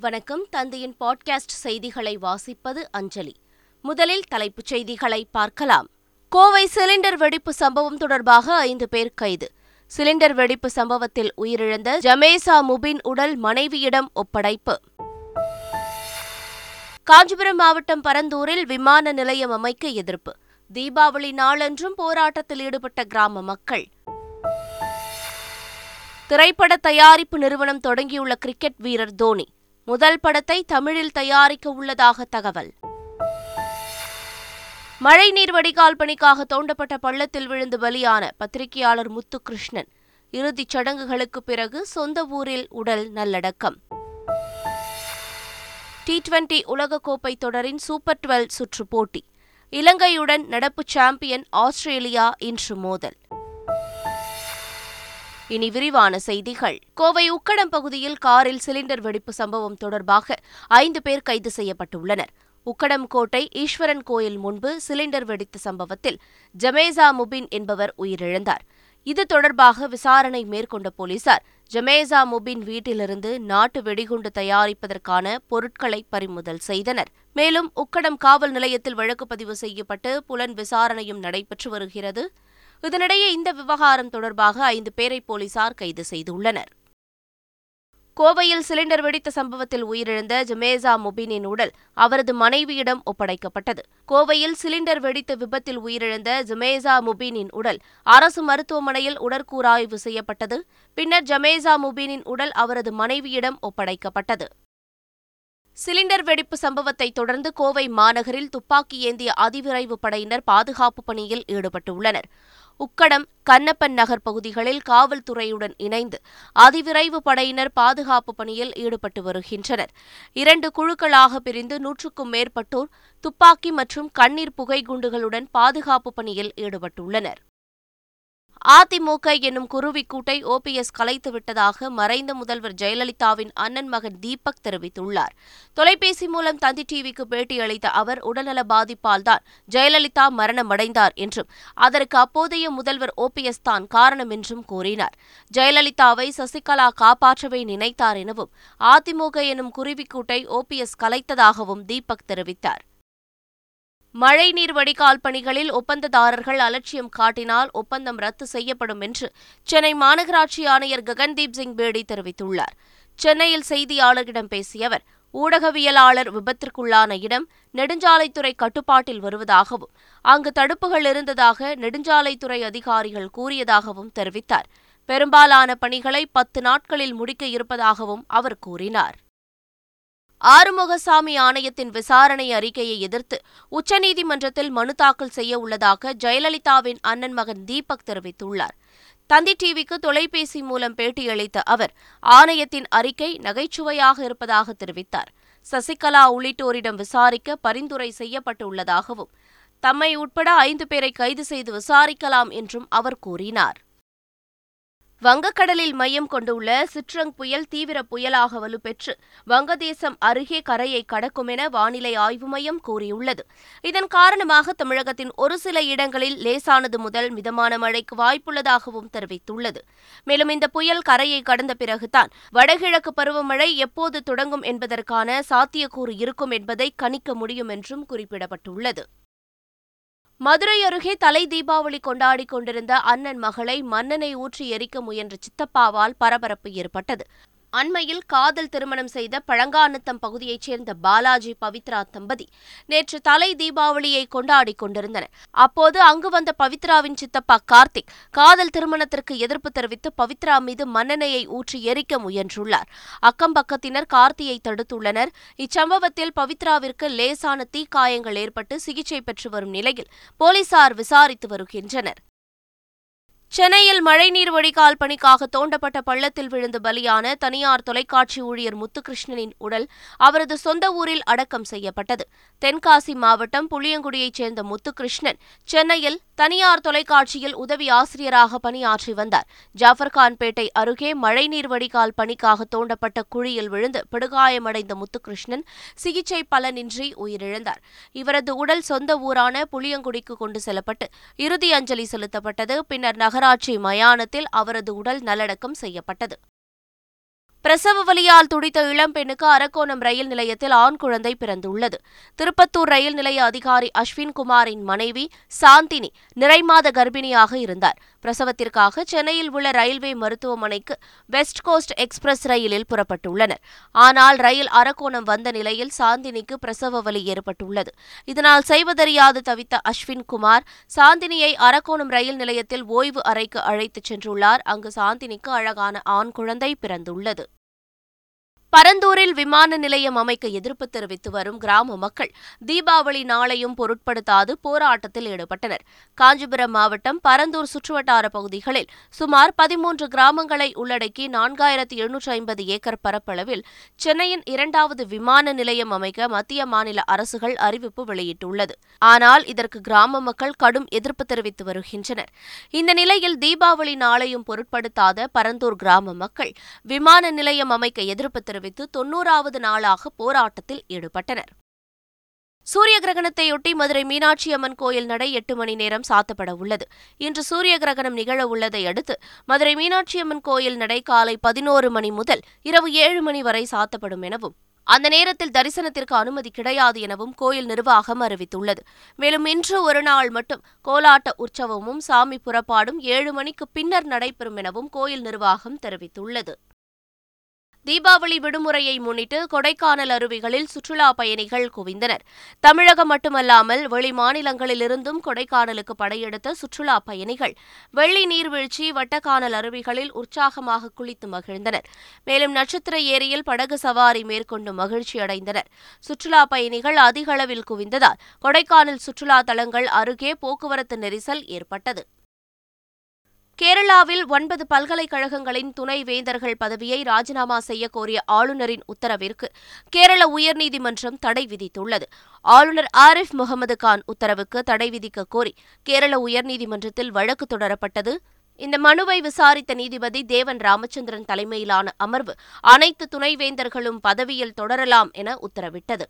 வணக்கம். தந்தையின் பாட்காஸ்ட் செய்திகளை வாசிப்பது அஞ்சலி. முதலில் தலைப்புச் செய்திகளை பார்க்கலாம். கோவை சிலிண்டர் வெடிப்பு சம்பவம் தொடர்பாக ஐந்து பேர் கைது. சிலிண்டர் வெடிப்பு சம்பவத்தில் உயிரிழந்த ஜமேசா முபின் உடல் மனைவியிடம் ஒப்படைப்பு. காஞ்சிபுரம் மாவட்டம் பரந்தூரில் விமான நிலையம் அமைக்க எதிர்ப்பு. தீபாவளி நாளன்றும் போராட்டத்தில் ஈடுபட்ட கிராம மக்கள். திரைப்பட தயாரிப்பு நிறுவனம் தொடங்கியுள்ள கிரிக்கெட் வீரர் தோனி. முதல் படத்தை தமிழில் தயாரிக்க உள்ளதாக தகவல். மழைநீர் வடிகால் பணிக்காக தோண்டப்பட்ட பள்ளத்தில் விழுந்து பலியான பத்திரிகையாளர் முத்துகிருஷ்ணன். இறுதிச் சடங்குகளுக்கு பிறகு சொந்த ஊரில் உடல் நல்லடக்கம். டி டுவெண்டி உலகக்கோப்பை தொடரின் சூப்பர் டுவெல் சுற்று போட்டி. இலங்கையுடன் நடப்பு சாம்பியன் ஆஸ்திரேலியா இன்று மோதல். இனி விரிவான செய்திகள். கோவை உக்கடம் பகுதியில் காரில் சிலிண்டர் வெடிப்பு சம்பவம் தொடர்பாக ஐந்து பேர் கைது செய்யப்பட்டுள்ளனர். உக்கடம் கோட்டை ஈஸ்வரன் கோயில் முன்பு சிலிண்டர் வெடித்த சம்பவத்தில் ஜமேசா முபின் என்பவர் உயிரிழந்தார். இது தொடர்பாக விசாரணை மேற்கொண்ட போலீசார் ஜமேசா முபின் வீட்டிலிருந்து நாட்டு வெடிகுண்டு தயாரிப்பதற்கான பொருட்களை பறிமுதல் செய்தனர். மேலும் உக்கடம் காவல் நிலையத்தில் வழக்கு பதிவு செய்யப்பட்டு புலன் விசாரணையும் நடைபெற்று வருகிறது. இதனிடையே இந்த விவகாரம் தொடர்பாக ஐந்து பேரை போலீசார் கைது செய்துள்ளனர். கோவையில் சிலிண்டர் வெடித்த சம்பவத்தில் உயிரிழந்த ஜமேசா முபினின் உடல் அவரது மனைவியிடம் ஒப்படைக்கப்பட்டது. கோவையில் சிலிண்டர் வெடித்த விபத்தில் உயிரிழந்த ஜமேசா முபீனின் உடல் அரசு மருத்துவமனையில் உடற்கூறாய்வு செய்யப்பட்டது. பின்னர் ஜமேசா முபீனின் உடல் அவரது மனைவியிடம் ஒப்படைக்கப்பட்டது. சிலிண்டர் வெடிப்பு சம்பவத்தை தொடர்ந்து கோவை மாநகரில் துப்பாக்கி ஏந்திய அதிவிரைவு படையினர் பாதுகாப்பு பணியில் ஈடுபட்டுள்ளனர். உக்கடம் கண்ணப்பன் நகர் பகுதிகளில் காவல்துறையுடன் இணைந்து அதிவிரைவு படையினர் பாதுகாப்பு பணியில் ஈடுபட்டு வருகின்றனர். இரண்டு குழுக்களாக பிரிந்து நூற்றுக்கும் மேற்பட்டோர் துப்பாக்கி மற்றும் கண்ணீர் புகை குண்டுகளுடன் பாதுகாப்பு பணியில் ஈடுபட்டுள்ளனர். அதிமுக என்னும் குருவிக்கூட்டை ஓபிஎஸ் கலைத்துவிட்டதாக மறைந்த முதல்வர் ஜெயலலிதாவின் அண்ணன் மகன் தீபக் தெரிவித்துள்ளார். தொலைபேசி மூலம் தந்தி டிவிக்கு பேட்டியளித்த அவர் உடல்நல பாதிப்பால் தான் ஜெயலலிதா மரணமடைந்தார் என்றும் அதற்கு அப்போதைய முதல்வர் ஓபிஎஸ் தான் காரணம் என்றும் கூறினார். ஜெயலலிதாவை சசிகலா காப்பாற்றவே நினைத்தார் எனவும் அதிமுக எனும் குருவிக்கூட்டை ஓபிஎஸ் கலைத்ததாகவும் தீபக் தெரிவித்தார். மழைநீர் வடிகால் பணிகளில் ஒப்பந்ததாரர்கள் அலட்சியம் காட்டினால் ஒப்பந்தம் ரத்து செய்யப்படும் என்று சென்னை மாநகராட்சி ஆணையர் ககன்தீப் சிங் பேடி தெரிவித்துள்ளார். சென்னையில் செய்தியாளர்களிடம் பேசிய அவர் ஊடகவியலாளர் விபத்திற்குள்ளான இடம் நெடுஞ்சாலைத்துறை கட்டுப்பாட்டில் வருவதாகவும் அங்கு தடுப்புகள் இருந்ததாக நெடுஞ்சாலைத்துறை அதிகாரிகள் கூறியதாகவும் தெரிவித்தார். பெரும்பாலான பணிகளை பத்து நாட்களில் முடிக்க இருப்பதாகவும் அவர் கூறினார். ஆறுமுகசாமி ஆணையத்தின் விசாரணை அறிக்கையை எதிர்த்து உச்சநீதிமன்றத்தில் மனு தாக்கல் செய்ய உள்ளதாக ஜெயலலிதாவின் அண்ணன் மகன் தீபக் தெரிவித்துள்ளார். தந்தி டிவிக்கு தொலைபேசி மூலம் பேட்டியளித்த அவர் ஆணையத்தின் அறிக்கை நகைச்சுவையாக இருப்பதாக தெரிவித்தார். சசிகலா உள்ளிட்டோரிடம் விசாரிக்க பரிந்துரை செய்யப்பட்டுள்ளதாகவும் தம்மை உட்பட ஐந்து பேரை கைது செய்து விசாரிக்கலாம் என்றும் அவர் கூறினார். வங்கக்கடலில் மையம் கொண்டுள்ள சிட்ரங் புயல் தீவிர புயலாக வலுப்பெற்று வங்கதேசம் அருகே கரையை கடக்கும் என வானிலை ஆய்வு மையம் கூறியுள்ளது. இதன் காரணமாக தமிழகத்தின் ஒரு சில இடங்களில் லேசானது முதல் மிதமான மழைக்கு வாய்ப்புள்ளதாகவும் தெரிவித்துள்ளது. மேலும் இந்த புயல் கரையை கடந்த பிறகுதான் வடகிழக்கு பருவமழை எப்போது தொடங்கும் என்பதற்கான சாத்தியக்கூறு இருக்கும் என்பதை கணிக்க முடியும் என்றும் குறிப்பிடப்பட்டுள்ளது. மதுரை அருகே தலை தீபாவளி கொண்டாடிக் கொண்டிருந்த அண்ணன் மகளை மன்னனை ஊற்றி எரிக்க முயன்ற சித்தப்பாவால் பரபரப்பு ஏற்பட்டது. அண்மையில் காதல் திருமணம் செய்த பழங்கானத்தம் பகுதியைச் சேர்ந்த பாலாஜி பவித்ரா தம்பதி நேற்று தலை தீபாவளியை கொண்டாடிக் கொண்டிருந்தனர். அப்போது அங்கு வந்த பவித்ராவின் சித்தப்பா கார்த்திக் காதல் திருமணத்திற்கு எதிர்ப்பு தெரிவித்து பவித்ரா மீது மன்னனையை ஊற்றி எரிக்க முயன்றுள்ளார். அக்கம்பக்கத்தினர் கார்த்தியை தடுத்துள்ளனர். இச்சம்பவத்தில் பவித்ராவிற்கு லேசான தீக்காயங்கள் ஏற்பட்டு சிகிச்சை பெற்று வரும் நிலையில் போலீசார் விசாரித்து வருகின்றனர். சென்னையில் மழைநீர் வடிகால் பணிக்காக தோண்டப்பட்ட பள்ளத்தில் விழுந்து பலியான தனியார் தொலைக்காட்சி ஊழியர் முத்துகிருஷ்ணனின் உடல் அவரது சொந்த ஊரில் அடக்கம் செய்யப்பட்டது. தென்காசி மாவட்டம் புளியங்குடியைச் சேர்ந்த முத்துகிருஷ்ணன் சென்னையில் தனியார் தொலைக்காட்சியில் உதவி ஆசிரியராக பணியாற்றி வந்தார். ஜாஃபர்கான்பேட்டை அருகே மழைநீர் வடிகால் பணிக்காக தோண்டப்பட்ட குழியில் விழுந்து படுகாயமடைந்த முத்துகிருஷ்ணன் சிகிச்சை பலனின்றி உயிரிழந்தார். இவரது உடல் சொந்த ஊரான புளியங்குடிக்கு கொண்டு செல்லப்பட்டு இறுதி அஞ்சலி செலுத்தப்பட்டது. பின்னர் நகர் நகராட்சி மயானத்தில் அவரது உடல் நல்லடக்கம் செய்யப்பட்டது. பிரசவ வலியால் துடித்த இளம்பெண்ணுக்கு அரக்கோணம் ரயில் நிலையத்தில் ஆண் குழந்தை பிறந்துள்ளது. திருப்பத்தூர் ரயில் நிலைய அதிகாரி அஸ்வின் குமாரின் மனைவி சாந்தினி நிறைமாத கர்ப்பிணியாக இருந்தார். பிரசவத்திற்காக சென்னையில் உள்ள ரயில்வே மருத்துவமனைக்கு வெஸ்ட் கோஸ்ட் எக்ஸ்பிரஸ் ரயிலில் புறப்பட்டுள்ளனர். ஆனால் ரயில் அரக்கோணம் வந்த நிலையில் சாந்தினிக்கு பிரசவ வலி ஏற்பட்டுள்ளது. இதனால் செய்வதறியாது தவித்த அஸ்வின் குமார் சாந்தினியை அரக்கோணம் ரயில் நிலையத்தில் ஓய்வு அறைக்கு அழைத்துச் சென்றுள்ளார். அங்கு சாந்தினிக்கு அழகான ஆண் குழந்தை பிறந்துள்ளது. பரந்தூரில் விமான நிலையம் அமைக்க எதிர்ப்பு தெரிவித்து வரும் கிராம மக்கள் தீபாவளி நாளையும் பொருட்படுத்தாது போராட்டத்தில் ஈடுபட்டனர். காஞ்சிபுரம் மாவட்டம் பரந்தூர் சுற்றுவட்டார பகுதிகளில் சுமார் பதிமூன்று கிராமங்களை உள்ளடக்கி நான்காயிரத்து எழுநூற்று ஐம்பது ஏக்கர் பரப்பளவில் சென்னையின் இரண்டாவது விமான நிலையம் அமைக்க மத்திய மாநில அரசுகள் அறிவிப்பு வெளியிட்டுள்ளது. ஆனால் இதற்கு கிராம மக்கள் கடும் எதிர்ப்பு தெரிவித்து வருகின்றனர். இந்த நிலையில் தீபாவளி நாளையும் பொருட்படுத்தாத பரந்தூர் கிராம மக்கள் விமான நிலையம் அமைக்க எதிர்ப்பு தெரிவித்து தொன்னூறாவது நாளாக போராட்டத்தில் ஈடுபட்டனர். சூரிய கிரகணத்தையொட்டி மதுரை மீனாட்சி அம்மன் கோயில் நடை எட்டு மணி நேரம் சாத்தப்பட உள்ளது. இன்று சூரிய கிரகணம் நிகழ உள்ளதை அடுத்து மதுரை மீனாட்சி அம்மன் கோயில் நடை காலை பதினோரு மணி முதல் இரவு ஏழு மணி வரை சாத்தப்படும் எனவும் அந்த நேரத்தில் தரிசனத்திற்கு அனுமதி கிடையாது எனவும் கோயில் நிர்வாகம் அறிவித்துள்ளது. மேலும் இன்று ஒரு நாள் மட்டும் கோலாட்ட உற்சவமும் சாமி புறப்பாடும் ஏழு மணிக்கு பின்னர் நடைபெறும் எனவும் கோயில் நிர்வாகம் தெரிவித்துள்ளது. தீபாவளி விடுமுறையை முன்னிட்டு கொடைக்கானல் அருவிகளில் சுற்றுலா பயணிகள் குவிந்தனர். தமிழகம் மட்டுமல்லாமல் வெளி மாநிலங்களிலிருந்தும் கொடைக்கானலுக்கு படையெடுத்த சுற்றுலா பயணிகள் வெள்ளி நீர்வீழ்ச்சி வட்டக்கானல் அருவிகளில் உற்சாகமாக குளித்து மகிழ்ந்தனர். மேலும் நட்சத்திர ஏரியில் படகு சவாரி மேற்கொண்டு மகிழ்ச்சி அடைந்தனர். சுற்றுலா பயணிகள் அதிக அளவில் குவிந்ததால் கொடைக்கானல் சுற்றுலா தலங்கள் அருகே போக்குவரத்து நெரிசல் ஏற்பட்டது. கேரளாவில் ஒன்பது பல்கலைக்கழகங்களின் துணை வேந்தர்கள் பதவியை ராஜினாமா செய்ய கோரிய ஆளுநரின் உத்தரவிற்கு கேரள உயர்நீதிமன்றம் தடை விதித்துள்ளது. ஆளுநர் ஆரிஃப் முகமது கான் உத்தரவுக்கு தடை விதிக்க கோரி கேரள உயர்நீதிமன்றத்தில் வழக்கு தொடரப்பட்டது. இந்த மனுவை விசாரித்த நீதிபதி தேவன் ராமச்சந்திரன் தலைமையிலான அமர்வு அனைத்து துணைவேந்தர்களும் பதவியில் தொடரலாம் என உத்தரவிட்டது.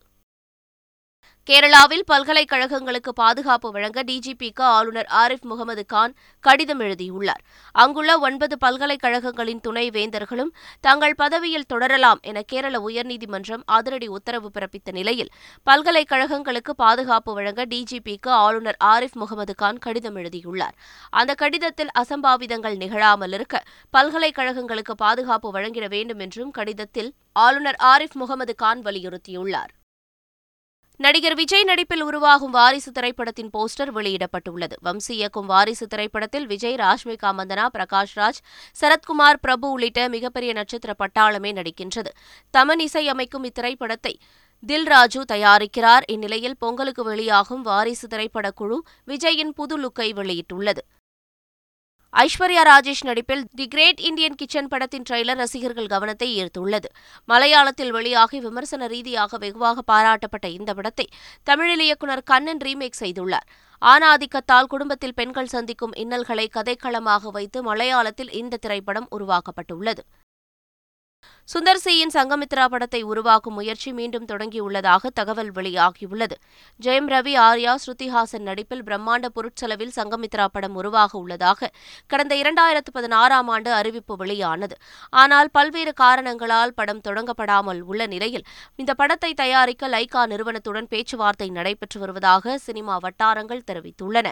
கேரளாவில் பல்கலைக்கழகங்களுக்கு பாதுகாப்பு வழங்க டிஜிபிக்கு ஆளுநர் ஆரிஃப் முகமது கான் கடிதம் எழுதியுள்ளார். அங்குள்ள ஒன்பது பல்கலைக்கழகங்களின் துணை வேந்தர்களும் தங்கள் பதவியில் தொடரலாம் என கேரள உயர்நீதிமன்றம் அதிரடி உத்தரவு பிறப்பித்த நிலையில் பல்கலைக்கழகங்களுக்கு பாதுகாப்பு வழங்க டிஜிபிக்கு ஆளுநர் ஆரிஃப் முகமது கான் கடிதம் எழுதியுள்ளார். அந்த கடிதத்தில் அசம்பாவிதங்கள் நிகழாமல் இருக்க பல்கலைக்கழகங்களுக்கு பாதுகாப்பு வழங்கிட வேண்டும் என்றும் கடிதத்தில் ஆளுநர் ஆரிஃப் முகமது கான் வலியுறுத்தியுள்ளார். நடிகர் விஜய் நடிப்பில் உருவாகும் வாரிசு திரைப்படத்தின் போஸ்டர் வெளியிடப்பட்டுள்ளது. வம்சி இயக்கும் வாரிசு திரைப்படத்தில் விஜய் ராஷ்மிகா மந்தனா பிரகாஷ் ராஜ் சரத்குமார் பிரபு உள்ளிட்ட மிகப்பெரிய நட்சத்திர பட்டாளமே நடிக்கின்றது. தமன் இசை அமைக்கும் இத்திரைப்படத்தை தில்ராஜு தயாரிக்கிறார். இந்நிலையில் பொங்கலுக்கு வெளியாகும் வாரிசு திரைப்படக்குழு குழு விஜயின் புது லுக்கை வெளியிட்டுள்ளது. ஐஸ்வர்யா ராஜேஷ் நடிப்பில் தி கிரேட் இந்தியன் கிச்சன் படத்தின் ட்ரெய்லர் ரசிகர்கள் கவனத்தை ஈர்த்துள்ளது. மலையாளத்தில் வெளியாகி விமர்சன ரீதியாக வெகுவாக பாராட்டப்பட்ட இந்த படத்தை தமிழில் இயக்குனர் கண்ணன் ரீமேக் செய்துள்ளார். ஆணாதிக்கத்தால் குடும்பத்தில் பெண்கள் சந்திக்கும் இன்னல்களை கதைக்களமாக வைத்து மலையாளத்தில் இந்த திரைப்படம் உருவாக்கப்பட்டுள்ளது. சுந்தர் சியின் சங்கமித்ரா படத்தை உருவாக்கும் முயற்சி மீண்டும் தொடங்கியுள்ளதாக தகவல் வெளியாகியுள்ளது. ஜெயம் ரவி ஆர்யா ஸ்ருதிஹாசன் நடிப்பில் பிரம்மாண்ட பொருட்செலவில் சங்கமித்ரா படம் உருவாக உள்ளதாக கடந்த இரண்டாயிரத்து பதினாறாம் ஆண்டு அறிவிப்பு வெளியானது. ஆனால் பல்வேறு காரணங்களால் படம் தொடங்கப்படாமல் உள்ள நிலையில் இந்த படத்தை தயாரிக்க லைகா நிறுவனத்துடன் பேச்சுவார்த்தை நடைபெற்று வருவதாக சினிமா வட்டாரங்கள் தெரிவித்துள்ளன.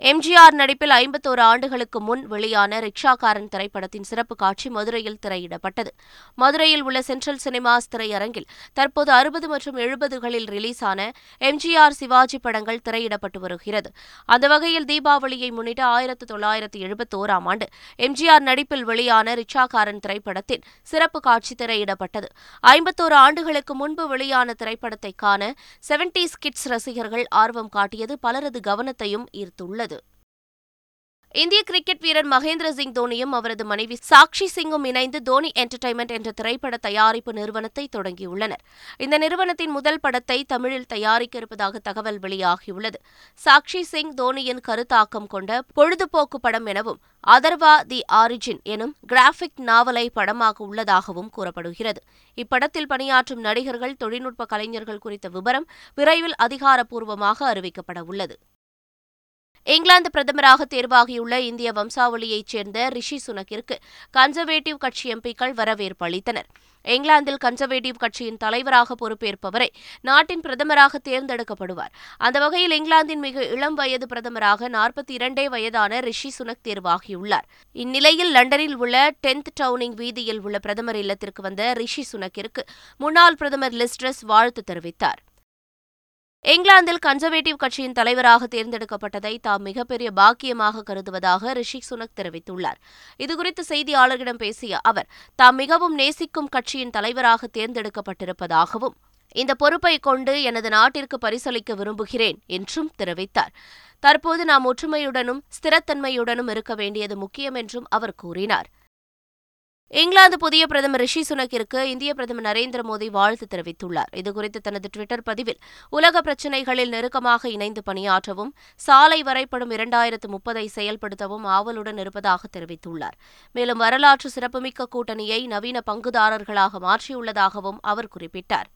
எம்ஜிஆர் நடிப்பில் ஐம்பத்தோரு ஆண்டுகளுக்கு முன் வெளியான ரிக்ஷாக்காரன் திரைப்படத்தின் சிறப்பு காட்சி மதுரையில் திரையிடப்பட்டது. மதுரையில் உள்ள சென்ட்ரல் சினிமாஸ் திரையரங்கில் தற்போது அறுபது மற்றும் எழுபதுகளில் ரிலீஸான எம்ஜிஆர் சிவாஜி படங்கள் திரையிடப்பட்டு வருகிறது. அந்த வகையில் தீபாவளியை முன்னிட்டு ஆயிரத்து தொள்ளாயிரத்து எழுபத்தோராம் ஆண்டு எம்ஜிஆர் நடிப்பில் வெளியான ரிக்ஷாக்காரன் திரைப்படத்தின் சிறப்பு காட்சி திரையிடப்பட்டது. ஐம்பத்தோரு ஆண்டுகளுக்கு முன்பு வெளியான திரைப்படத்தை காண செவன்டி கிட்ஸ் ரசிகர்கள் ஆர்வம் காட்டியது பலரது கவனத்தையும் ஈர்த்துள்ளது. இந்திய கிரிக்கெட் வீரர் மகேந்திர சிங் தோனியும் அவரது மனைவி சாக்ஷி சிங்கும் இணைந்து தோனி என்டர்டைன்மெண்ட் என்ற திரைப்பட தயாரிப்பு நிறுவனத்தை தொடங்கியுள்ளனர். இந்த நிறுவனத்தின் முதல் படத்தை தமிழில் தயாரிக்க இருப்பதாக தகவல் வெளியாகியுள்ளது. சாக்ஷி சிங் தோனியின் கருத்தாக்கம் கொண்ட பொழுதுபோக்கு படம் எனவும் அதர்வா தி ஆரிஜின் எனும் கிராஃபிக் நாவலை படமாக உள்ளதாகவும் கூறப்படுகிறது. இப்படத்தில் பணியாற்றும் நடிகர்கள் தொழில்நுட்ப கலைஞர்கள் குறித்த விவரம் விரைவில் அதிகாரப்பூர்வமாக அறிவிக்கப்பட உள்ளது. இங்கிலாந்து பிரதமராக தேர்வாகியுள்ள இந்திய வம்சாவளியைச் சேர்ந்த ரிஷி சுனக்கிற்கு கன்சர்வேட்டிவ் கட்சி எம்பிக்கள் வரவேற்பு அளித்தனர். இங்கிலாந்தில் கன்சர்வேட்டிவ் கட்சியின் தலைவராக பொறுப்பேற்பவரை நாட்டின் பிரதமராக தேர்ந்தெடுக்கப்படுவார். அந்த வகையில் இங்கிலாந்தின் மிக இளம் வயது பிரதமராக நாற்பத்தி இரண்டே வயதான ரிஷி சுனக் தேர்வாகியுள்ளார். இந்நிலையில் லண்டனில் உள்ள டென்த் டவுனிங் வீதியில் உள்ள பிரதமர் இல்லத்திற்கு வந்த ரிஷி சுனக்கிற்கு முன்னாள் பிரதமர் லிஸ்ட்ரஸ் வாழ்த்து தெரிவித்தார். இங்கிலாந்தில் கன்சர்வேட்டிவ் கட்சியின் தலைவராக தேர்ந்தெடுக்கப்பட்டதை தாம் மிகப்பெரிய பாக்கியமாக கருதுவதாக ரிஷி சுனக் தெரிவித்துள்ளார். இதுகுறித்து செய்தியாளர்களிடம் பேசிய அவர் தாம் மிகவும் நேசிக்கும் கட்சியின் தலைவராக தேர்ந்தெடுக்கப்பட்டிருப்பதாகவும் இந்த பொறுப்பை கொண்டு எனது நாட்டிற்கு பரிசளிக்க விரும்புகிறேன் என்றும் தெரிவித்தார். தற்போது நாம் ஒற்றுமையுடனும் ஸ்திரத்தன்மையுடனும் இருக்க வேண்டியது முக்கியம் என்றும் அவர் கூறினார். இங்கிலாந்து புதிய பிரதமர் ரிஷி சுனக்கிற்கு இந்திய பிரதமர் நரேந்திர மோடி வாழ்த்து தெரிவித்துள்ளார். இதுகுறித்து தனது டுவிட்டர் பதிவில் உலக பிரச்சினைகளில் நெருக்கமாக இணைந்து பணியாற்றவும் சாலை வரைப்படும் இரண்டாயிரத்து முப்பதை செயல்படுத்தவும் ஆவலுடன் இருப்பதாக தெரிவித்துள்ளார். மேலும் வரலாற்று சிறப்புமிக்க கூட்டணியை நவீன பங்குதாரர்களாக மாற்றியுள்ளதாகவும் அவர் குறிப்பிட்டார்.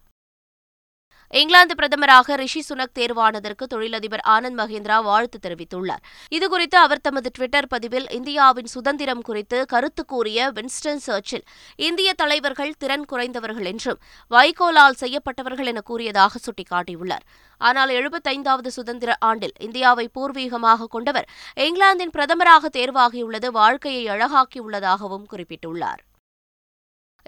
இங்கிலாந்து பிரதமராக ரிஷி சுனக் தேர்வானதற்கு தொழிலதிபர் ஆனந்த் மகேந்திரா வாழ்த்து தெரிவித்துள்ளார். இதுகுறித்து அவர் தமது டுவிட்டர் பதிவில் இந்தியாவின் சுதந்திரம் குறித்து கருத்து கூறிய வின்ஸ்டன் சர்ச்சில் இந்திய தலைவர்கள் திறன் குறைந்தவர்கள் என்றும் வைகோலால் செய்யப்பட்டவர்கள் என கூறியதாக சுட்டிக்காட்டியுள்ளார். ஆனால் எழுபத்தைந்தாவது சுதந்திர ஆண்டில் இந்தியாவை பூர்வீகமாக கொண்டவர் இங்கிலாந்தின் பிரதமராக தேர்வாகியுள்ளது வாழ்க்கையை அழகாக்கியுள்ளதாகவும் குறிப்பிட்டுள்ளார்.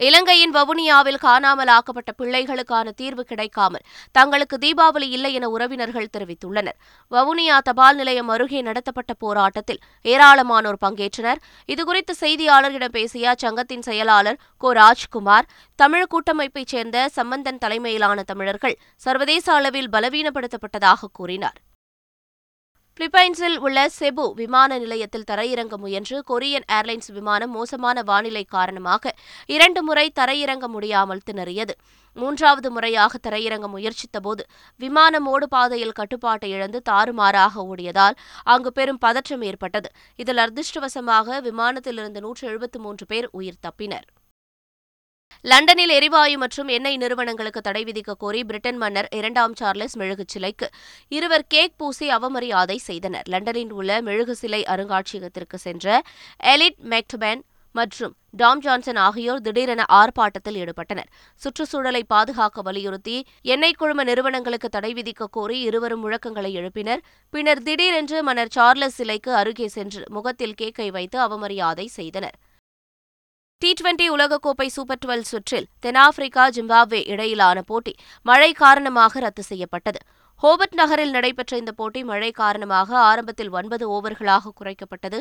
இலங்கையின் வவுனியாவில் காணாமல் ஆக்கப்பட்ட பிள்ளைகளுக்கான தீர்வு கிடைக்காமல் தங்களுக்கு தீபாவளி இல்லை என உறவினர்கள் தெரிவித்துள்ளனர். வவுனியா தபால் நிலையம் அருகே நடத்தப்பட்ட போராட்டத்தில் ஏராளமானோர் பங்கேற்றனர். இதுகுறித்து செய்தியாளர்களிடம் பேசிய அச்சங்கத்தின் செயலாளர் கோ. ராஜ்குமார் தமிழ் கூட்டமைப்பைச் சேர்ந்த சம்பந்தன் தலைமையிலான தமிழர்கள் சர்வதேச அளவில் பலவீனப்படுத்தப்பட்டதாக கூறினார். பிலிப்பைன்ஸில் உள்ள செபு விமான நிலையத்தில் தரையிறங்க முயன்று கொரியன் ஏர்லைன்ஸ் விமானம் மோசமான வானிலை காரணமாக இரண்டு முறை தரையிறங்க முடியாமல் திணறியது. மூன்றாவது முறையாக தரையிறங்க முயற்சித்தபோது விமானம் ஓடு பாதையில் கட்டுப்பாட்டை இழந்து தாறுமாறாக ஓடியதால் அங்கு பெரும் பதற்றம் ஏற்பட்டது. இதில் அதிர்ஷ்டவசமாக விமானத்திலிருந்து நூற்று எழுபத்து மூன்று பேர் உயிர் தப்பினர். லண்டனில் எரிவாயு மற்றும் எண்ணெய் நிறுவனங்களுக்கு தடை விதிக்க கோரி பிரிட்டன் மன்னர் இரண்டாம் சார்லஸ் மெழுகு சிலைக்கு இருவர் கேக் பூசி அவமரியாதை செய்தனர். லண்டனில் உள்ள மெழுகு சிலை அருங்காட்சியகத்திற்கு சென்ற எலிட் மெக்டபென் மற்றும் டாம் ஜான்சன் ஆகியோர் திடீரென ஆர்ப்பாட்டத்தில் ஈடுபட்டனர். சுற்றுச்சூழலை பாதுகாக்க வலியுறுத்தி எண்ணெய் குழும நிறுவனங்களுக்கு தடை விதிக்க கோரி இருவரும் முழக்கங்களை எழுப்பினர். பின்னர் திடீரென்று மன்னர் சார்லஸ் சிலைக்கு அருகே சென்று முகத்தில் கேக்கை வைத்து அவமரியாதை செய்தனர். டி டுவெண்டி உலகக்கோப்பை சூப்பர் டுவெல் சுற்றில் தென்னாப்பிரிக்கா ஜிம்பாப்வே இடையிலான போட்டி மழை காரணமாக ரத்து செய்யப்பட்டது. ஹோபர்ட் நகரில் நடைபெற்ற இந்த போட்டி மழை காரணமாக ஆரம்பத்தில் ஒன்பது ஓவர்களாக குறைக்கப்பட்டது.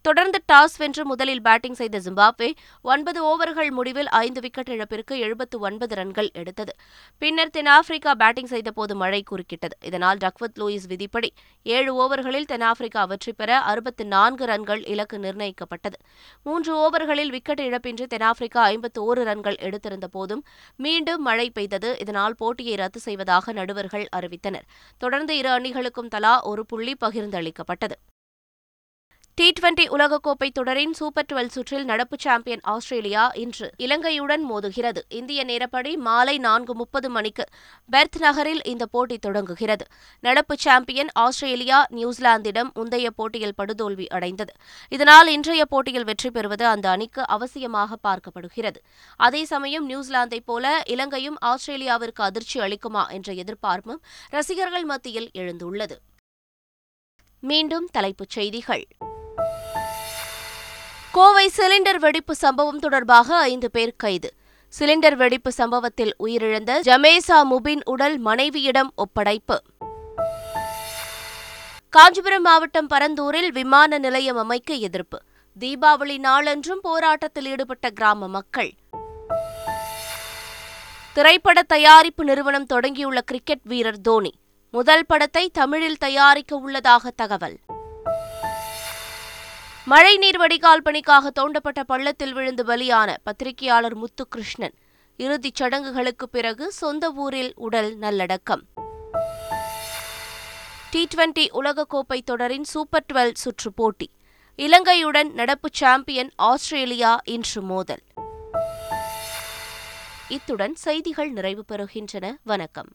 தொடர்ந்து டாஸ் வென்று முதலில் பேட்டிங் செய்த ஜிம்பாப்வே ஒன்பது ஓவர்கள் முடிவில் ஐந்து விக்கெட் இழப்பிற்கு எழுபத்து ஒன்பது ரன்கள் எடுத்தது. பின்னர் தென்னாப்பிரிக்கா பேட்டிங் செய்தபோது மழை குறுக்கிட்டது. இதனால் டக்வத் லூயிஸ் விதிப்படி ஏழு ஓவர்களில் தென்னாப்பிரிக்கா வெற்றி பெற அறுபத்து நான்கு ரன்கள் இலக்கு நிர்ணயிக்கப்பட்டது. மூன்று ஓவர்களில் விக்கெட் இழப்பின்றி தென்னாப்பிரிக்கா ஐம்பத்து ஓரு ரன்கள் எடுத்திருந்த போதும் மீண்டும் மழை பெய்தது. இதனால் போட்டியை ரத்து செய்வதாக நடுவர்கள் அறிவித்தனர். தொடர்ந்து இரு அணிகளுக்கும் தலா ஒரு புள்ளி பகிர்ந்தளிக்கப்பட்டது டி டுவெண்டி உலகக்கோப்பை தொடரின் சூப்பர் டுவெல் சுற்றில் நடப்பு சாம்பியன் ஆஸ்திரேலியா இன்று இலங்கையுடன் மோதுகிறது. இந்திய நேரப்படி மாலை நான்கு முப்பது மணிக்கு பெர்த் நகரில் இந்த போட்டி தொடங்குகிறது. நடப்பு சாம்பியன் ஆஸ்திரேலியா நியூசிலாந்திடம் முந்தைய போட்டியில் படுதோல்வி அடைந்தது. இதனால் இன்றைய போட்டியில் வெற்றி பெறுவது அந்த அணிக்கு அவசியமாக பார்க்கப்படுகிறது. அதே சமயம் நியூசிலாந்தைப் போல இலங்கையும் ஆஸ்திரேலியாவிற்கு அதிர்ச்சி அளிக்குமா என்ற எதிர்பார்ப்பும் ரசிகர்கள் மத்தியில் எழுந்துள்ளது. மீண்டும் தலைப்புச் செய்திகள். கோவை சிலிண்டர் வெடிப்பு சம்பவம் தொடர்பாக ஐந்து பேர் கைது. சிலிண்டர் வெடிப்பு சம்பவத்தில் உயிரிழந்த ஜமேசா முபின் உடல் மனைவியிடம் ஒப்படைப்பு. காஞ்சிபுரம் மாவட்டம் பரந்தூரில் விமான நிலையம் அமைக்க எதிர்ப்பு. தீபாவளி நாளன்றும் போராட்டத்தில் ஈடுபட்ட கிராம மக்கள். திரைப்பட தயாரிப்பு நிறுவனம் தொடங்கியுள்ள கிரிக்கெட் வீரர் தோனி. முதல் படத்தை தமிழில் தயாரிக்க உள்ளதாக தகவல். மழைநீர் வடிகால் பணிக்காக தோண்டப்பட்ட பள்ளத்தில் விழுந்து பலியான பத்திரிகையாளர் முத்துகிருஷ்ணன். இறுதிச் சடங்குகளுக்கு பிறகு சொந்த ஊரில் உடல் நல்லடக்கம். டி டுவெண்டி உலகக்கோப்பை தொடரின் சூப்பர் டுவெல் சுற்று போட்டி. இலங்கையுடன் நடப்பு சாம்பியன் ஆஸ்திரேலியா இன்று மோதல். இத்துடன் செய்திகள் நிறைவு பெறுகின்றன. வணக்கம்.